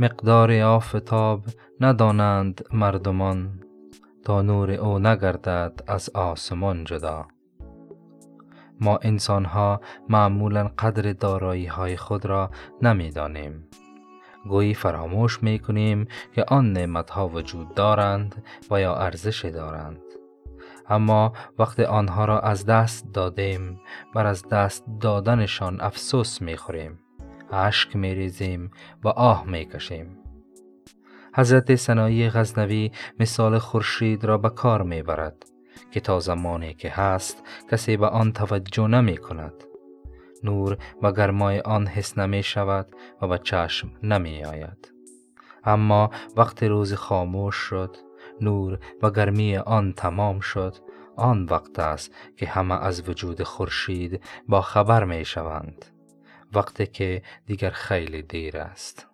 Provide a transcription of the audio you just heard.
مقدار آفتاب ندانند مردمان تا نور او نگردد از آسمان جدا. ما انسان ها معمولا قدر دارایی های خود را نمی دانیم گویی فراموش می کنیم که آن نعمت ها وجود دارند و یا ارزش دارند. اما وقت آنها را از دست دادیم بر از دست دادنشان افسوس می خوریم اشک می ریزیم و آه می کشیم. حضرت سنایی غزنوی مثال خورشید را به کار می برد که تا زمانی که هست کسی به آن توجه نمی کند. نور و گرمای آن حس نمی شود و به چشم نمی آید. اما وقت روز خاموش شد نور و گرمی آن تمام شد آن وقت است که همه از وجود خورشید با خبر می شوند. وقتی که دیگر خیلی دیر است.